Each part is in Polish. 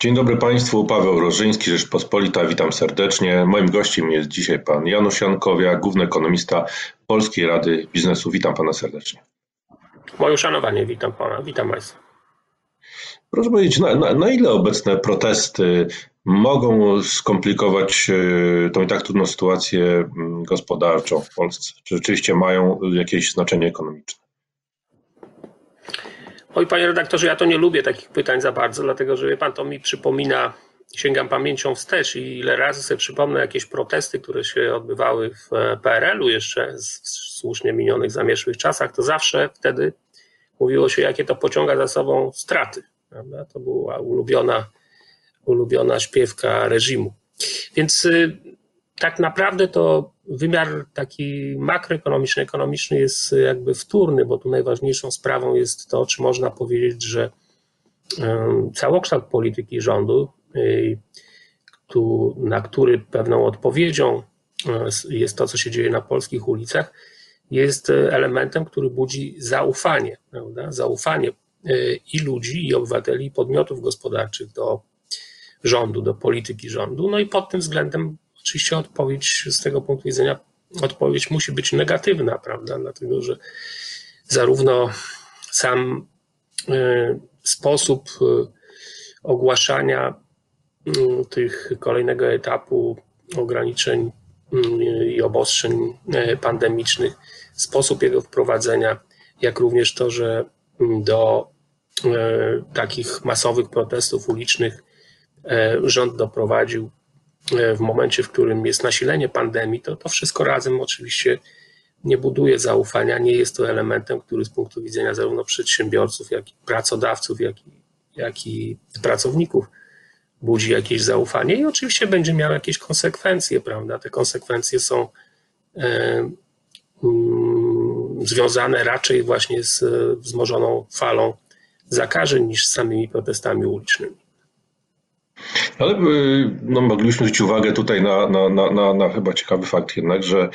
Dzień dobry Państwu, Paweł Rożyński, Rzeczpospolita, witam serdecznie. Moim gościem jest dzisiaj pan Janusz Jankowiak, główny ekonomista Polskiej Rady Biznesu. Witam Pana serdecznie. Moje uszanowanie, witam Pana, witam Państwa. Proszę powiedzieć, na, na, na ile obecne protesty mogą skomplikować e, tą i tak trudną sytuację mm, gospodarczą w Polsce? Czy rzeczywiście mają jakieś znaczenie ekonomiczne? Oj, panie redaktorze, ja to nie lubię takich pytań za bardzo, dlatego że wie pan, to mi przypomina, sięgam pamięcią wstecz i ile razy sobie przypomnę jakieś protesty, które się odbywały w e, PRL-u jeszcze w słusznie minionych zamieszłych czasach, to zawsze wtedy mówiło się, jakie to pociąga za sobą straty. Prawda? To była ulubiona, ulubiona śpiewka reżimu. Więc y, tak naprawdę to wymiar taki makroekonomiczny, ekonomiczny jest jakby wtórny, bo tu najważniejszą sprawą jest to, czy można powiedzieć, że całokształt polityki rządu, y, na który pewną odpowiedzią y, jest to, co się dzieje na polskich ulicach, jest elementem, który budzi zaufanie, prawda? zaufanie y, i ludzi, i obywateli, i podmiotów gospodarczych do rządu, do polityki rządu. No i pod tym względem oczywiście odpowiedź z tego punktu widzenia, odpowiedź musi być negatywna, prawda? Dlatego, że zarówno sam y, sposób y, ogłaszania y, tych kolejnego etapu ograniczeń i obostrzeń pandemicznych, sposób jego wprowadzenia, jak również to, że do takich masowych protestów ulicznych rząd doprowadził w momencie, w którym jest nasilenie pandemii, to to wszystko razem oczywiście nie buduje zaufania, nie jest to elementem, który z punktu widzenia zarówno przedsiębiorców, jak i pracodawców, jak i, jak i pracowników budzi jakieś zaufanie i oczywiście będzie miał jakieś konsekwencje, prawda? Te konsekwencje są e, mm, związane raczej właśnie z wzmożoną falą zakażeń niż z samymi protestami ulicznymi. Ale y, no, moglibyśmy zwrócić uwagę tutaj na, na, na, na, na chyba ciekawy fakt jednak, że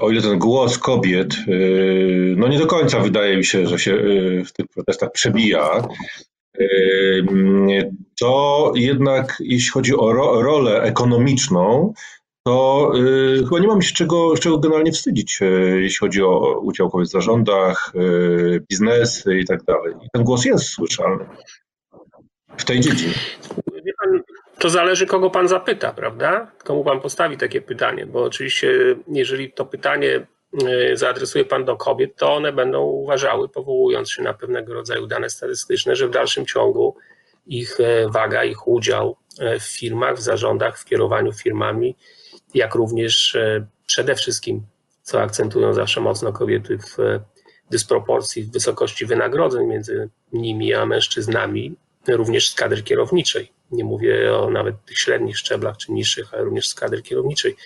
o ile ten głos kobiet, y, no nie do końca wydaje mi się, że się y, w tych protestach przebija, to jednak jeśli chodzi o ro, rolę ekonomiczną, to chyba nie mam się czego, czego generalnie wstydzić, jeśli chodzi o udział kobiet w zarządach, biznesy i tak dalej. I ten głos jest słyszalny w tej dziedzinie. To zależy, kogo pan zapyta, prawda? Komu pan postawi takie pytanie, bo oczywiście, jeżeli to pytanie e, zaadresuje pan do kobiet, to one będą uważały, powołując się na pewnego rodzaju dane statystyczne, że w dalszym ciągu ich e, waga, ich udział e, w firmach, w zarządach, w kierowaniu firmami, jak również przede wszystkim, co akcentują zawsze mocno kobiety, w dysproporcji w wysokości wynagrodzeń między nimi a mężczyznami, również z kadry kierowniczej nie mówię o nawet tych średnich szczeblach czy niższych, ale również z kadry kierowniczej,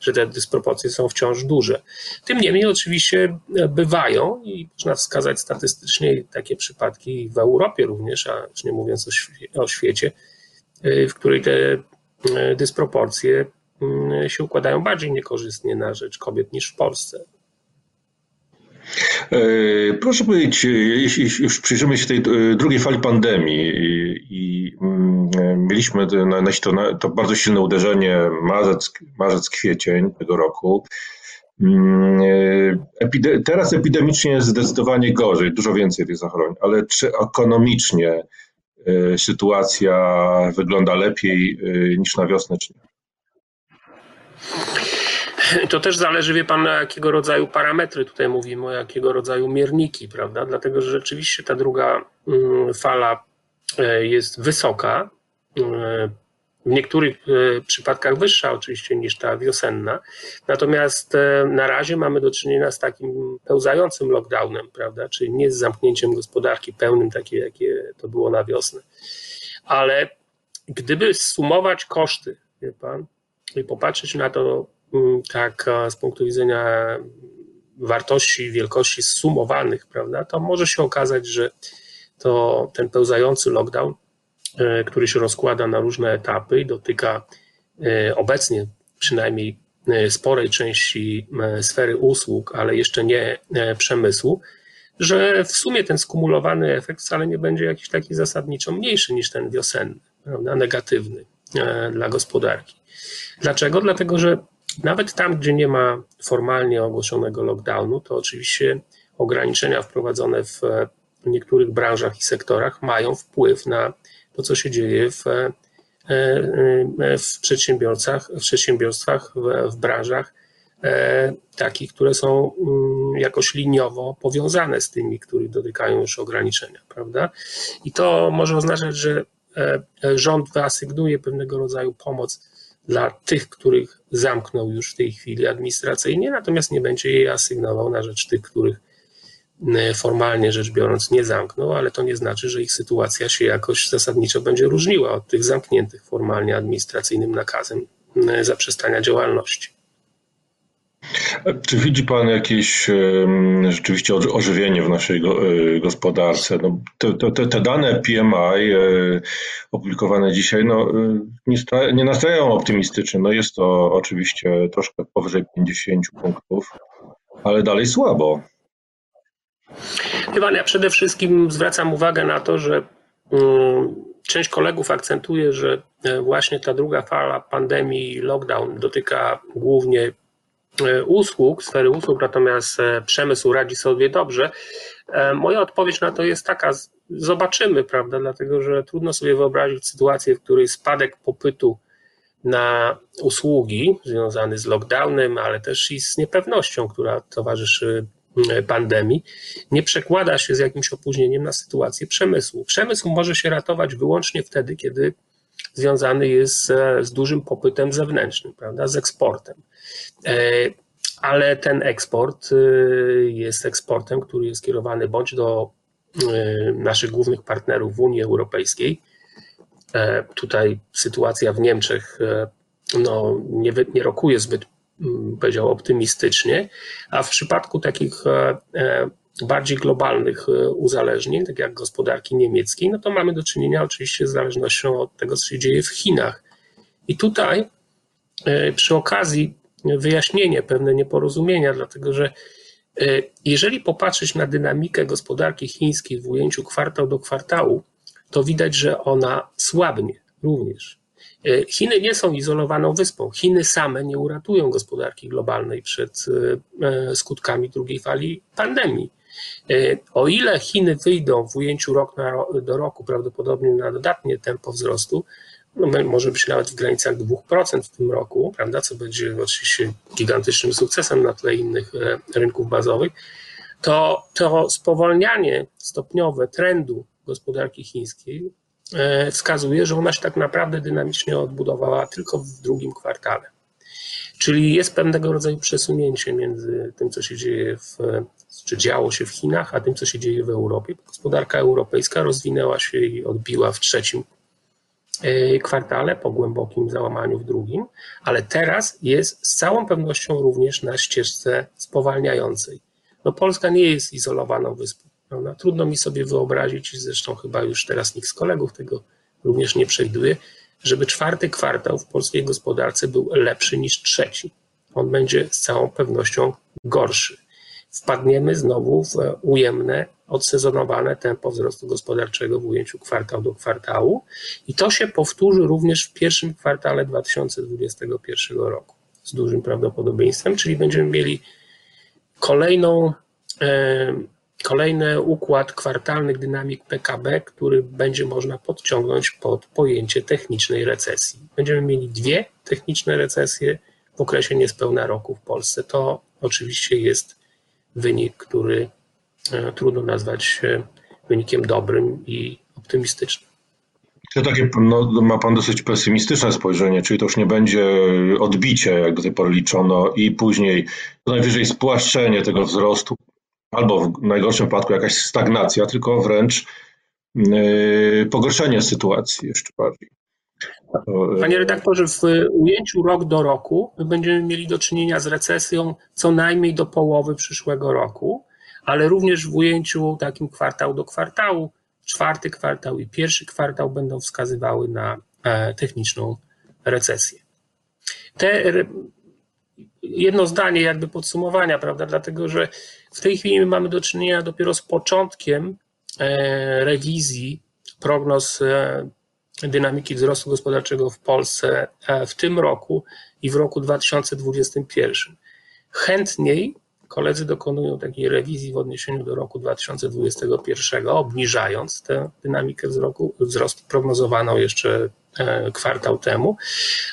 że te dysproporcje są wciąż duże. Tym niemniej oczywiście bywają i można wskazać statystycznie takie przypadki w Europie również, a już nie mówiąc o, świecie, y, w której te y, dysproporcje y, się układają bardziej niekorzystnie na rzecz kobiet niż w Polsce. E, proszę powiedzieć, jeśli już przyjrzymy się tej e, drugiej fali pandemii i mm, mieliśmy na, to, to bardzo silne uderzenie marzec, marzec, kwiecień tego roku, mm, e, teraz epidemicznie jest zdecydowanie gorzej, dużo więcej tych zachorowań, ale czy ekonomicznie sytuacja wygląda lepiej niż na wiosnę, czy nie? To też zależy, wie pan, na jakiego rodzaju parametry tutaj mówimy, o jakiego rodzaju mierniki, prawda? Dlatego, że rzeczywiście ta druga mm, fala e, jest wysoka, e, w niektórych e, przypadkach wyższa oczywiście niż ta wiosenna. Natomiast na razie mamy do czynienia z takim pełzającym lockdownem, prawda? Czyli nie z zamknięciem gospodarki pełnym, takie jakie to było na wiosnę. Ale gdyby sumować koszty, wie pan, i popatrzeć na to tak z punktu widzenia wartości, wielkości sumowanych, prawda, to może się okazać, że to ten pełzający lockdown, e, który się rozkłada na różne etapy i dotyka e, obecnie przynajmniej e, sporej części sfery usług, ale jeszcze nie przemysłu, że w sumie ten skumulowany efekt wcale nie będzie jakiś taki zasadniczo mniejszy niż ten wiosenny. prawda, negatywny dla gospodarki. Dlaczego? Dlatego, że nawet tam, gdzie nie ma formalnie ogłoszonego lockdownu, to oczywiście ograniczenia wprowadzone w niektórych branżach i sektorach mają wpływ na to, co się dzieje w, e, e, w przedsiębiorcach, w przedsiębiorstwach, w, w branżach e, takich, które są mm, jakoś liniowo powiązane z tymi, których dotykają już ograniczenia, prawda? I to może oznaczać, że rząd wyasygnuje pewnego rodzaju pomoc dla tych, których zamknął już w tej chwili administracyjnie, natomiast nie będzie jej asygnował na rzecz tych, których formalnie rzecz biorąc nie zamknął, ale to nie znaczy, że ich sytuacja się jakoś zasadniczo będzie różniła od tych zamkniętych formalnie administracyjnym nakazem zaprzestania działalności. Czy widzi Pan jakieś rzeczywiście ożywienie w naszej e, gospodarce? No, te, te, te dane PMI opublikowane dzisiaj no, nie, nie nastrajają optymistycznie. No, jest to oczywiście troszkę powyżej 50 punktów, ale dalej słabo. Chyba ja przede wszystkim zwracam uwagę na to, że mm, część kolegów akcentuje, że e, właśnie ta druga fala pandemii, lockdown dotyka głównie e, usług, sfery usług, natomiast e, przemysł radzi sobie dobrze. Moja odpowiedź na to jest taka, zobaczymy, prawda, dlatego że trudno sobie wyobrazić sytuację, w której spadek popytu na usługi związany z lockdownem, ale też i z niepewnością, która towarzyszy E, pandemii nie przekłada się z jakimś opóźnieniem na sytuację przemysłu. Przemysł może się ratować wyłącznie wtedy, kiedy związany jest z dużym popytem zewnętrznym, prawda, z eksportem. E, ale ten eksport e, jest eksportem, który jest kierowany bądź do naszych głównych partnerów w Unii Europejskiej. Tutaj sytuacja w Niemczech no, nie, nie rokuje zbyt Mm, powiedział, optymistycznie, a w przypadku takich e, e, bardziej globalnych e, uzależnień, tak jak gospodarki niemieckiej, no to mamy do czynienia oczywiście z zależnością od tego, co się dzieje w Chinach. I tutaj przy okazji wyjaśnienie pewne nieporozumienia, dlatego że jeżeli popatrzeć na dynamikę gospodarki chińskiej w ujęciu kwartał do kwartału, to widać, że ona słabnie również. E, Chiny nie są izolowaną wyspą. Chiny same nie uratują gospodarki globalnej przed e, e, skutkami drugiej fali pandemii. O ile Chiny wyjdą w ujęciu rok na, do roku prawdopodobnie na dodatnie tempo wzrostu, no może być nawet w granicach 2% w tym roku, prawda, co będzie oczywiście gigantycznym sukcesem na tle innych rynków bazowych, to, to spowolnianie stopniowe trendu gospodarki chińskiej E, wskazuje, że ona się tak naprawdę dynamicznie odbudowała tylko w drugim kwartale. Czyli jest pewnego rodzaju przesunięcie między tym, co się dzieje w, czy działo się w Chinach, a tym, co się dzieje w Europie. Gospodarka europejska rozwinęła się i odbiła w trzecim e, kwartale po głębokim załamaniu w drugim, ale teraz jest z całą pewnością również na ścieżce spowalniającej. No Polska nie jest izolowaną wyspą. Prawda? Trudno mi sobie wyobrazić, zresztą chyba już teraz nikt z kolegów tego również nie przewiduje, żeby czwarty kwartał w polskiej gospodarce był lepszy niż trzeci. On będzie z całą pewnością gorszy. Wpadniemy znowu w ujemne, odsezonowane tempo wzrostu gospodarczego w ujęciu kwartał do kwartału i to się powtórzy również w pierwszym kwartale 2021 roku z dużym prawdopodobieństwem, czyli będziemy mieli kolejną Kolejny układ kwartalnych dynamik PKB, który będzie można podciągnąć pod pojęcie technicznej recesji. Będziemy mieli dwie techniczne recesje w okresie niespełna roku w Polsce. To oczywiście jest wynik, który e, trudno nazwać e, wynikiem dobrym i optymistycznym. To takie, no, ma Pan dosyć pesymistyczne spojrzenie, czyli to już nie będzie odbicie, jak do tej pory liczono, i później najwyżej spłaszczenie tego wzrostu albo w najgorszym wypadku jakaś stagnacja, tylko wręcz yy, pogorszenie sytuacji jeszcze bardziej. Panie redaktorze, w ujęciu rok do roku my będziemy mieli do czynienia z recesją co najmniej do połowy przyszłego roku, ale również w ujęciu takim kwartał do kwartału, czwarty kwartał i pierwszy kwartał będą wskazywały na e, techniczną recesję. Te jedno zdanie jakby podsumowania, prawda? Dlatego, że w tej chwili my mamy do czynienia dopiero z początkiem e, rewizji prognoz e, dynamiki wzrostu gospodarczego w Polsce w tym roku i w roku 2021. Chętniej koledzy dokonują takiej rewizji w odniesieniu do roku 2021, obniżając tę dynamikę wzroku, wzrostu prognozowaną jeszcze e, kwartał temu,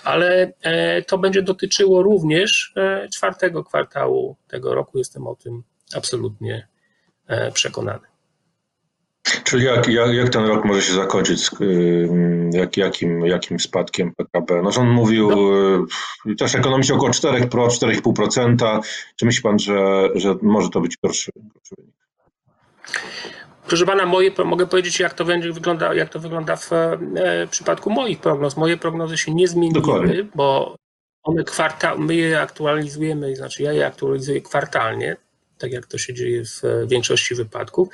ale e, to będzie dotyczyło również e, czwartego kwartału tego roku. Jestem o tym absolutnie przekonany. Czyli jak, jak, jak, ten rok może się zakończyć? Jak, jakim, jakim spadkiem PKB? No, rząd mówił no. też ekonomicznie około 4, 4,5%. Czy myśli pan, że, że może to być gorszy, gorszy wynik? Proszę pana, moje, mogę powiedzieć, jak to będzie wygląda, jak to wygląda w e, przypadku moich prognoz. Moje prognozy się nie zmieniły, Dokładnie. bo one kwarta, my je aktualizujemy, znaczy ja je aktualizuję kwartalnie tak jak to się dzieje w większości wypadków.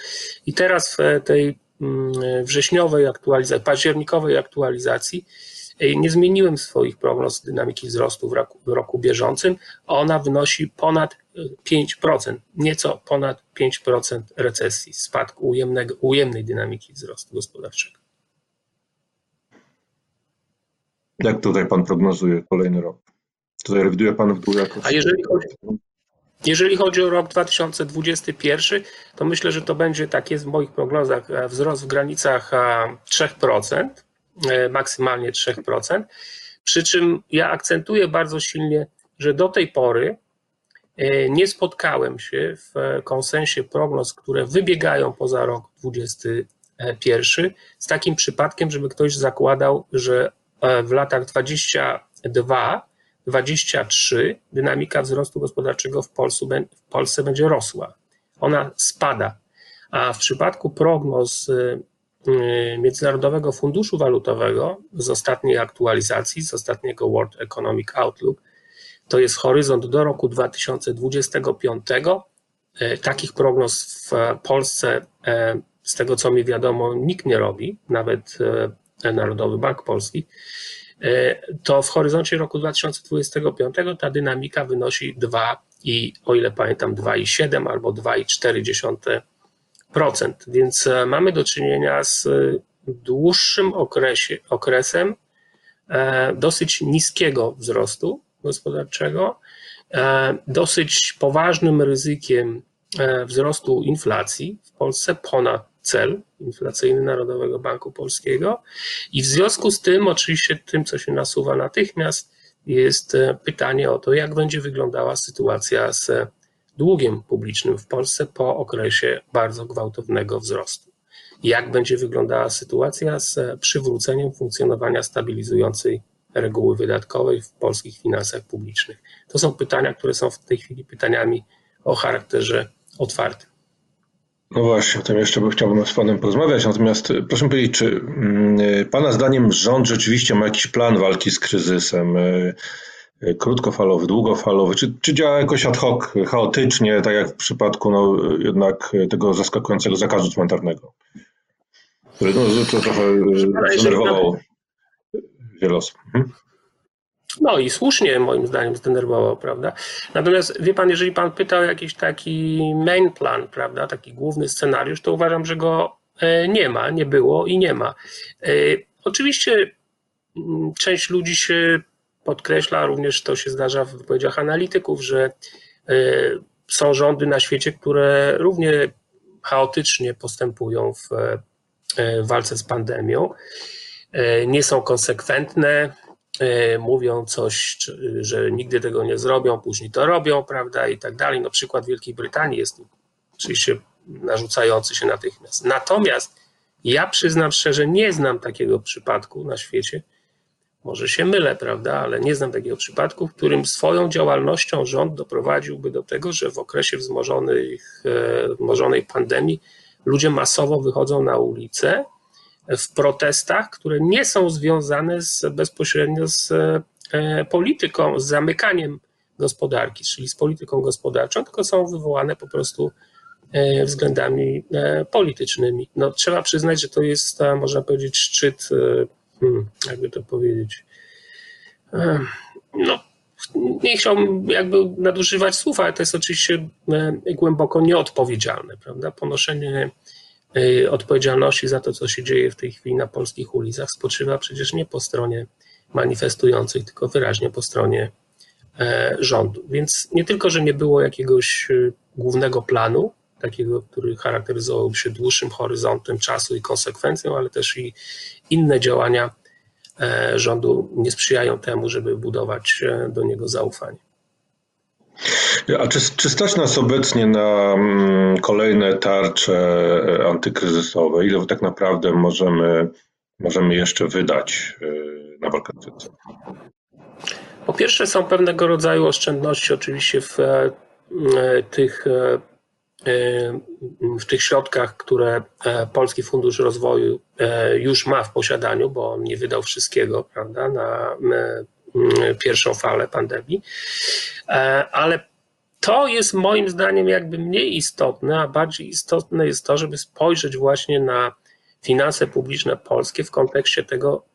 I teraz w tej mm, wrześniowej aktualizacji, październikowej aktualizacji e, nie zmieniłem swoich prognoz dynamiki wzrostu w roku, w roku bieżącym. Ona wynosi ponad 5%, nieco ponad 5% recesji, spadku ujemnego, ujemnej dynamiki wzrostu gospodarczego. Jak tutaj pan prognozuje kolejny rok? Tutaj rewiduje pan w dół jakoś? A jeżeli chodzi, jeżeli chodzi o rok 2021, to myślę, że to będzie, tak jest w moich prognozach, e, wzrost w granicach 3%, e, e, maksymalnie 3%. Przy czym ja akcentuję bardzo silnie, że do tej pory nie spotkałem się w konsensie prognoz, które wybiegają poza rok 2021, z takim przypadkiem, żeby ktoś zakładał, że w latach 22 23 dynamika wzrostu gospodarczego w Polsce, w Polsce będzie rosła. Ona spada. A w przypadku prognoz y, y, Międzynarodowego Funduszu Walutowego z ostatniej aktualizacji, z ostatniego World Economic Outlook, to jest horyzont do roku 2025. Y, takich prognoz w Polsce, z tego co mi wiadomo, nikt nie robi, nawet Narodowy Bank Polski. E, to w horyzoncie roku 2025 ta dynamika wynosi 2 i o ile pamiętam 2,7 albo 2,4%. Więc e, mamy do czynienia z dłuższym okresie, okresem e, dosyć niskiego wzrostu gospodarczego, dosyć poważnym ryzykiem wzrostu inflacji w Polsce ponad cel inflacyjny Narodowego Banku Polskiego. I w związku z tym, oczywiście, tym, co się nasuwa natychmiast, jest e, pytanie o to, jak będzie wyglądała sytuacja z długiem publicznym w Polsce po okresie bardzo gwałtownego wzrostu. Jak będzie wyglądała sytuacja z przywróceniem funkcjonowania stabilizującej reguły wydatkowej w polskich finansach publicznych? To są pytania, które są w tej chwili pytaniami o charakterze otwartym. No właśnie, o tym jeszcze by chciałbym z Panem porozmawiać. Natomiast e, proszę powiedzieć, czy mm, e, Pana zdaniem rząd rzeczywiście ma jakiś plan walki z kryzysem? E, krótkofalowy, długofalowy, czy, czy działa jakoś ad hoc, chaotycznie, tak jak w przypadku no, jednak tego zaskakującego zakazu cmentarnego, który no, trochę zdenerwował wiele osób. Mhm. No i słusznie moim zdaniem zdenerwował, prawda? Natomiast wie pan, jeżeli pan pyta o jakiś taki main plan, prawda, taki główny scenariusz, to uważam, że go e, nie ma, nie było i nie ma. E, oczywiście mm, część ludzi się podkreśla, również to się zdarza w wypowiedziach analityków, że e, są rządy na świecie, które równie chaotycznie postępują w walce z pandemią, nie są konsekwentne, mówią coś, że nigdy tego nie zrobią, później to robią, prawda, i tak dalej. No przykład Wielkiej Brytanii jest oczywiście narzucający się natychmiast. Natomiast ja przyznam szczerze, nie znam takiego przypadku na świecie, może się mylę, prawda, ale nie znam takiego przypadku, w którym swoją działalnością rząd doprowadziłby do tego, że w okresie wzmożonej, e, wzmożonej pandemii ludzie masowo wychodzą na ulicę w protestach, które nie są związane z, bezpośrednio z e, polityką, z zamykaniem gospodarki, czyli z polityką gospodarczą, tylko są wywołane po prostu e, względami e, politycznymi. No, trzeba przyznać, że to jest, można powiedzieć, szczyt, hmm, jakby to powiedzieć, no, nie chciałbym jakby nadużywać słów, ale to jest oczywiście głęboko nieodpowiedzialne, prawda? Ponoszenie odpowiedzialności za to, co się dzieje w tej chwili na polskich ulicach, spoczywa przecież nie po stronie manifestujących, tylko wyraźnie po stronie rządu. Więc nie tylko, że nie było jakiegoś głównego planu, takiego, który charakteryzowałby się dłuższym horyzontem czasu i konsekwencją, ale też i inne działania e, rządu nie sprzyjają temu, żeby budować e, do niego zaufanie. A czy, czy stać nas obecnie na mm, kolejne tarcze e, antykryzysowe? Ile tak naprawdę możemy, możemy jeszcze wydać na walkę z Po pierwsze, są pewnego rodzaju oszczędności, oczywiście, w tych w tych środkach, które e, Polski Fundusz Rozwoju e, już ma w posiadaniu, bo on nie wydał wszystkiego, prawda, na pierwszą falę pandemii, e, ale to jest moim zdaniem jakby mniej istotne, a bardziej istotne jest to, żeby spojrzeć właśnie na finanse publiczne polskie w kontekście tego,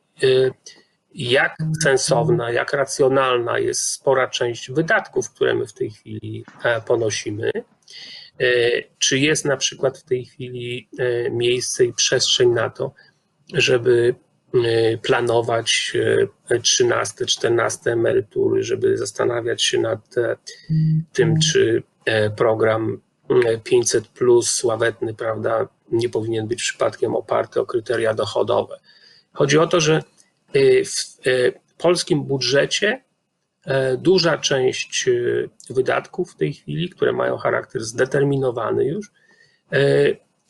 jak sensowna, jak racjonalna jest spora część wydatków, które my w tej chwili ponosimy. E, czy jest na przykład w tej chwili e, miejsce i przestrzeń na to, żeby e, planować 13, 14 emerytury, żeby zastanawiać się nad tym, czy program 500 plus sławetny, prawda, nie powinien być przypadkiem oparty o kryteria dochodowe. Chodzi o to, że w polskim budżecie E, duża część e, wydatków w tej chwili, które mają charakter zdeterminowany już, e,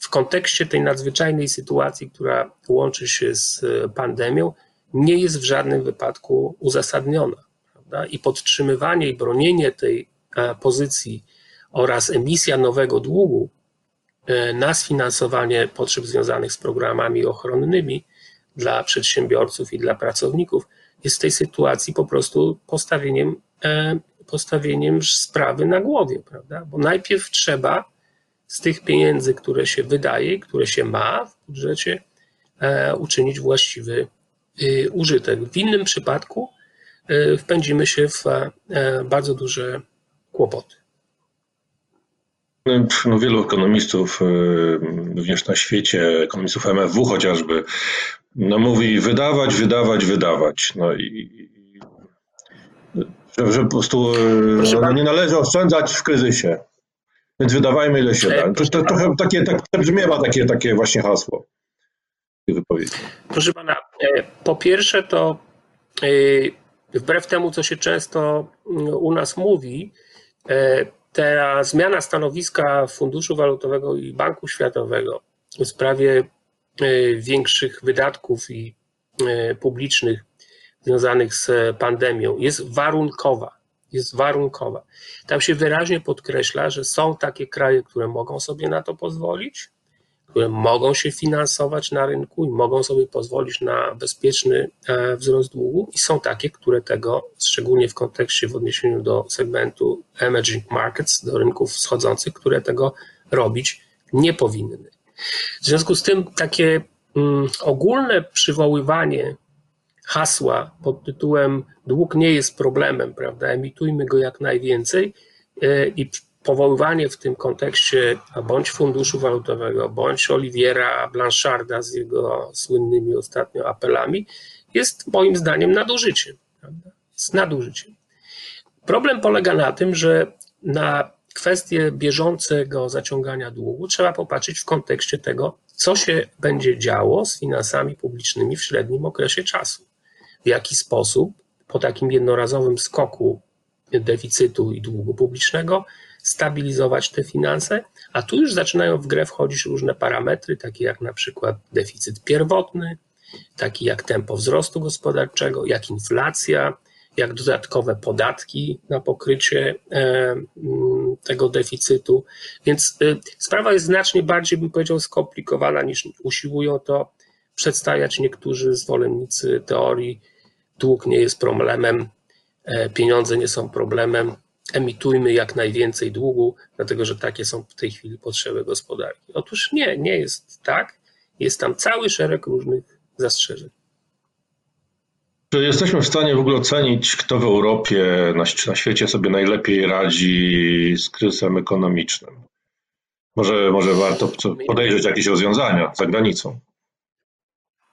w kontekście tej nadzwyczajnej sytuacji, która łączy się z pandemią, nie jest w żadnym wypadku uzasadniona. Prawda? I podtrzymywanie i bronienie tej pozycji oraz emisja nowego długu na sfinansowanie potrzeb związanych z programami ochronnymi dla przedsiębiorców i dla pracowników jest w tej sytuacji po prostu postawieniem, e, postawieniem sprawy na głowie, prawda? Bo najpierw trzeba z tych pieniędzy, które się wydaje, które się ma w budżecie, e, uczynić właściwy y, użytek. W innym przypadku e, wpędzimy się w bardzo duże kłopoty. No, wielu ekonomistów, również na świecie, ekonomistów MFW chociażby, no mówi wydawać, wydawać, wydawać. No i, że, że po prostu no, nie należy oszczędzać w kryzysie. Więc wydawajmy ile się da. To, to, trochę takie, tak brzmiewa takie, takie właśnie hasło wypowiedzi. Proszę pana, e, po pierwsze to e, wbrew temu, co się często mm, u nas mówi, e, ta zmiana stanowiska Funduszu Walutowego i Banku Światowego w sprawie większych wydatków i publicznych związanych z pandemią jest warunkowa. Jest warunkowa. Tam się wyraźnie podkreśla, że są takie kraje, które mogą sobie na to pozwolić, które mogą się finansować na rynku i mogą sobie pozwolić na bezpieczny e, wzrost długu, i są takie, które tego, szczególnie w kontekście w odniesieniu do segmentu emerging markets, do rynków wschodzących, które tego robić nie powinny. W związku z tym takie mm, ogólne przywoływanie hasła pod tytułem dług nie jest problemem, prawda, emitujmy go jak najwięcej e, i powoływanie w tym kontekście bądź Funduszu Walutowego, bądź Oliviera Blancharda z jego słynnymi ostatnio apelami jest moim zdaniem nadużyciem. Prawda? Jest nadużyciem. Problem polega na tym, że na kwestię bieżącego zaciągania długu trzeba popatrzeć w kontekście tego, co się będzie działo z finansami publicznymi w średnim okresie czasu. W jaki sposób po takim jednorazowym skoku deficytu i długu publicznego stabilizować te finanse, a tu już zaczynają w grę wchodzić różne parametry, takie jak na przykład deficyt pierwotny, taki jak tempo wzrostu gospodarczego, jak inflacja, jak dodatkowe podatki na pokrycie e, mm, tego deficytu. Więc e, sprawa jest znacznie bardziej, bym powiedział, skomplikowana niż usiłują to przedstawiać niektórzy zwolennicy teorii. Dług nie jest problemem, e, pieniądze nie są problemem. Emitujmy jak najwięcej długu, dlatego że takie są w tej chwili potrzeby gospodarki. Otóż nie, nie jest tak. Jest tam cały szereg różnych zastrzeżeń. Czy jesteśmy w stanie w ogóle ocenić, kto w Europie, na, na świecie sobie najlepiej radzi z kryzysem ekonomicznym? Może, może warto podejrzeć jakieś rozwiązania za granicą.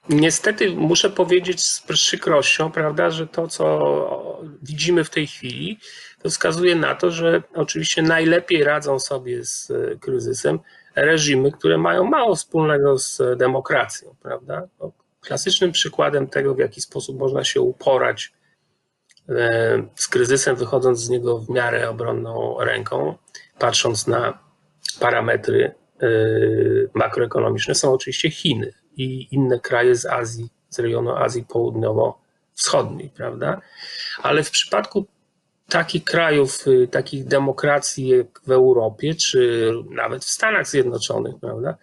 Niestety muszę powiedzieć z przykrością, prawda, że to, co widzimy w tej chwili, to wskazuje na to, że oczywiście najlepiej radzą sobie z kryzysem reżimy, które mają mało wspólnego z demokracją, prawda? No, klasycznym przykładem tego, w jaki sposób można się uporać e, z kryzysem, wychodząc z niego w miarę obronną ręką, patrząc na parametry e, makroekonomiczne, są oczywiście Chiny i inne kraje z Azji, z rejonu Azji Południowo-Wschodniej, prawda? Ale w przypadku takich krajów, y, takich demokracji jak w Europie, czy nawet w Stanach Zjednoczonych, prawda?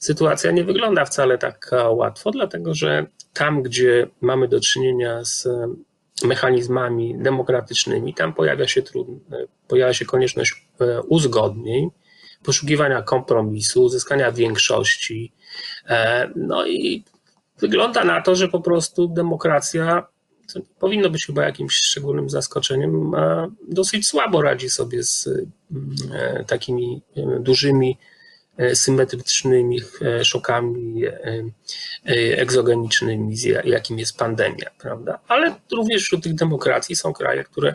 Sytuacja nie wygląda wcale tak łatwo, dlatego że tam, gdzie mamy do czynienia z mechanizmami demokratycznymi, tam pojawia się, trudne, pojawia się konieczność uzgodnień, poszukiwania kompromisu, uzyskania większości. E, no i wygląda na to, że po prostu demokracja, co powinno być chyba jakimś szczególnym zaskoczeniem, dosyć słabo radzi sobie z mm, e, takimi e, dużymi symetrycznymi szokami egzogenicznymi, jakim jest pandemia, prawda? Ale również wśród tych demokracji są kraje, które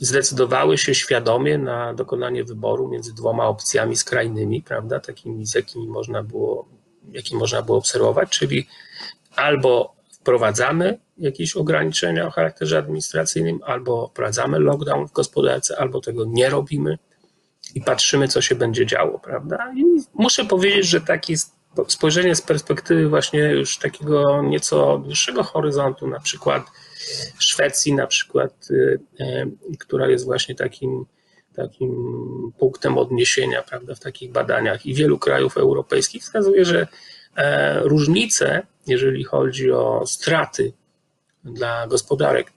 zdecydowały się świadomie na dokonanie wyboru między dwoma opcjami skrajnymi, prawda, takimi, z jakimi można było, jakie można było obserwować, czyli albo wprowadzamy jakieś ograniczenia o charakterze administracyjnym, albo wprowadzamy lockdown w gospodarce, albo tego nie robimy i patrzymy, co się będzie działo, prawda? I muszę powiedzieć, że takie spojrzenie z perspektywy właśnie już takiego nieco dłuższego horyzontu, na przykład Szwecji na przykład, y, y, która jest właśnie takim, takim punktem odniesienia prawda, w takich badaniach i wielu krajów europejskich wskazuje, że e, różnice, jeżeli chodzi o straty dla gospodarek,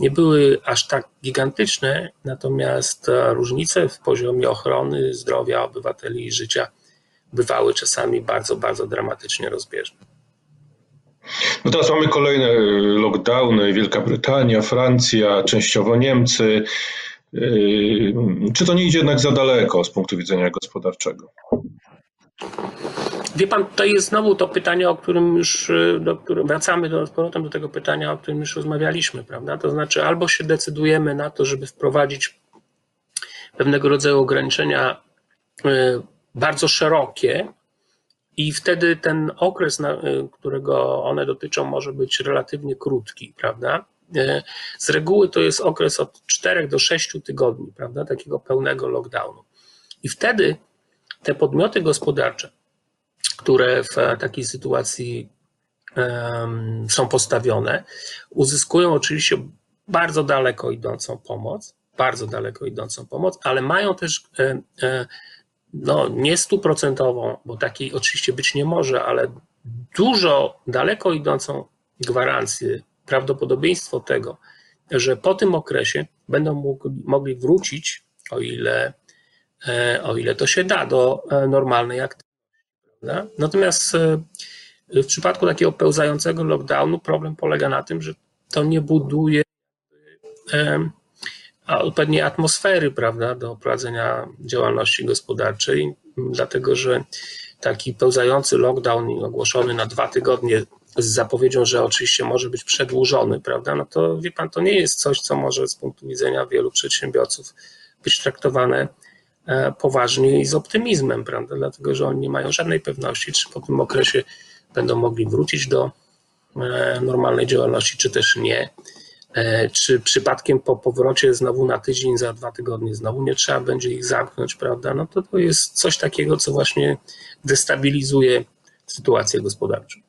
nie były aż tak gigantyczne, natomiast różnice w poziomie ochrony zdrowia obywateli i życia bywały czasami bardzo, bardzo dramatycznie rozbieżne. No teraz mamy kolejne y, lockdowny, Wielka Brytania, Francja, częściowo Niemcy. Y, czy to nie idzie jednak za daleko z punktu widzenia gospodarczego? Wie pan, to jest znowu to pytanie, o którym już y, do, wracamy do, z powrotem do tego pytania, o którym już rozmawialiśmy, prawda? To znaczy, albo się decydujemy na to, żeby wprowadzić pewnego rodzaju ograniczenia bardzo szerokie, i wtedy ten okres, y, którego one dotyczą, może być relatywnie krótki, prawda? Y, z reguły to jest okres od 4 do 6 tygodni, prawda? Takiego pełnego lockdownu. I wtedy te podmioty gospodarcze, które w takiej sytuacji są postawione, uzyskują oczywiście bardzo daleko idącą pomoc, bardzo daleko idącą pomoc, ale mają też e, e, no nie stuprocentową, bo takiej oczywiście być nie może, ale dużo daleko idącą gwarancję, prawdopodobieństwo tego, że po tym okresie będą mogli wrócić, o ile, e, o ile to się da, do e, normalnej aktywności. Prawda? Natomiast e, w przypadku takiego pełzającego lockdownu problem polega na tym, że to nie buduje odpowiedniej atmosfery prawda, do prowadzenia działalności gospodarczej, dlatego że taki pełzający lockdown ogłoszony na dwa tygodnie z zapowiedzią, że oczywiście może być przedłużony, prawda, no to wie pan, to nie jest coś, co może z punktu widzenia wielu przedsiębiorców być traktowane e, poważnie i z optymizmem, prawda, dlatego że oni nie mają żadnej pewności, czy po tym okresie będą mogli wrócić do e, normalnej działalności, czy też nie. E, czy przypadkiem po powrocie znowu na tydzień, za dwa tygodnie znowu nie trzeba będzie ich zamknąć, prawda? No to to jest coś takiego, co właśnie destabilizuje sytuację gospodarczą.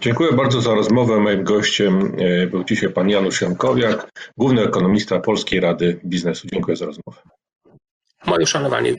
Dziękuję bardzo za rozmowę. Moim gościem e, był dzisiaj pan Janusz Jankowiak, główny ekonomista Polskiej Rady Biznesu. Dziękuję za rozmowę. Moje uszanowanie.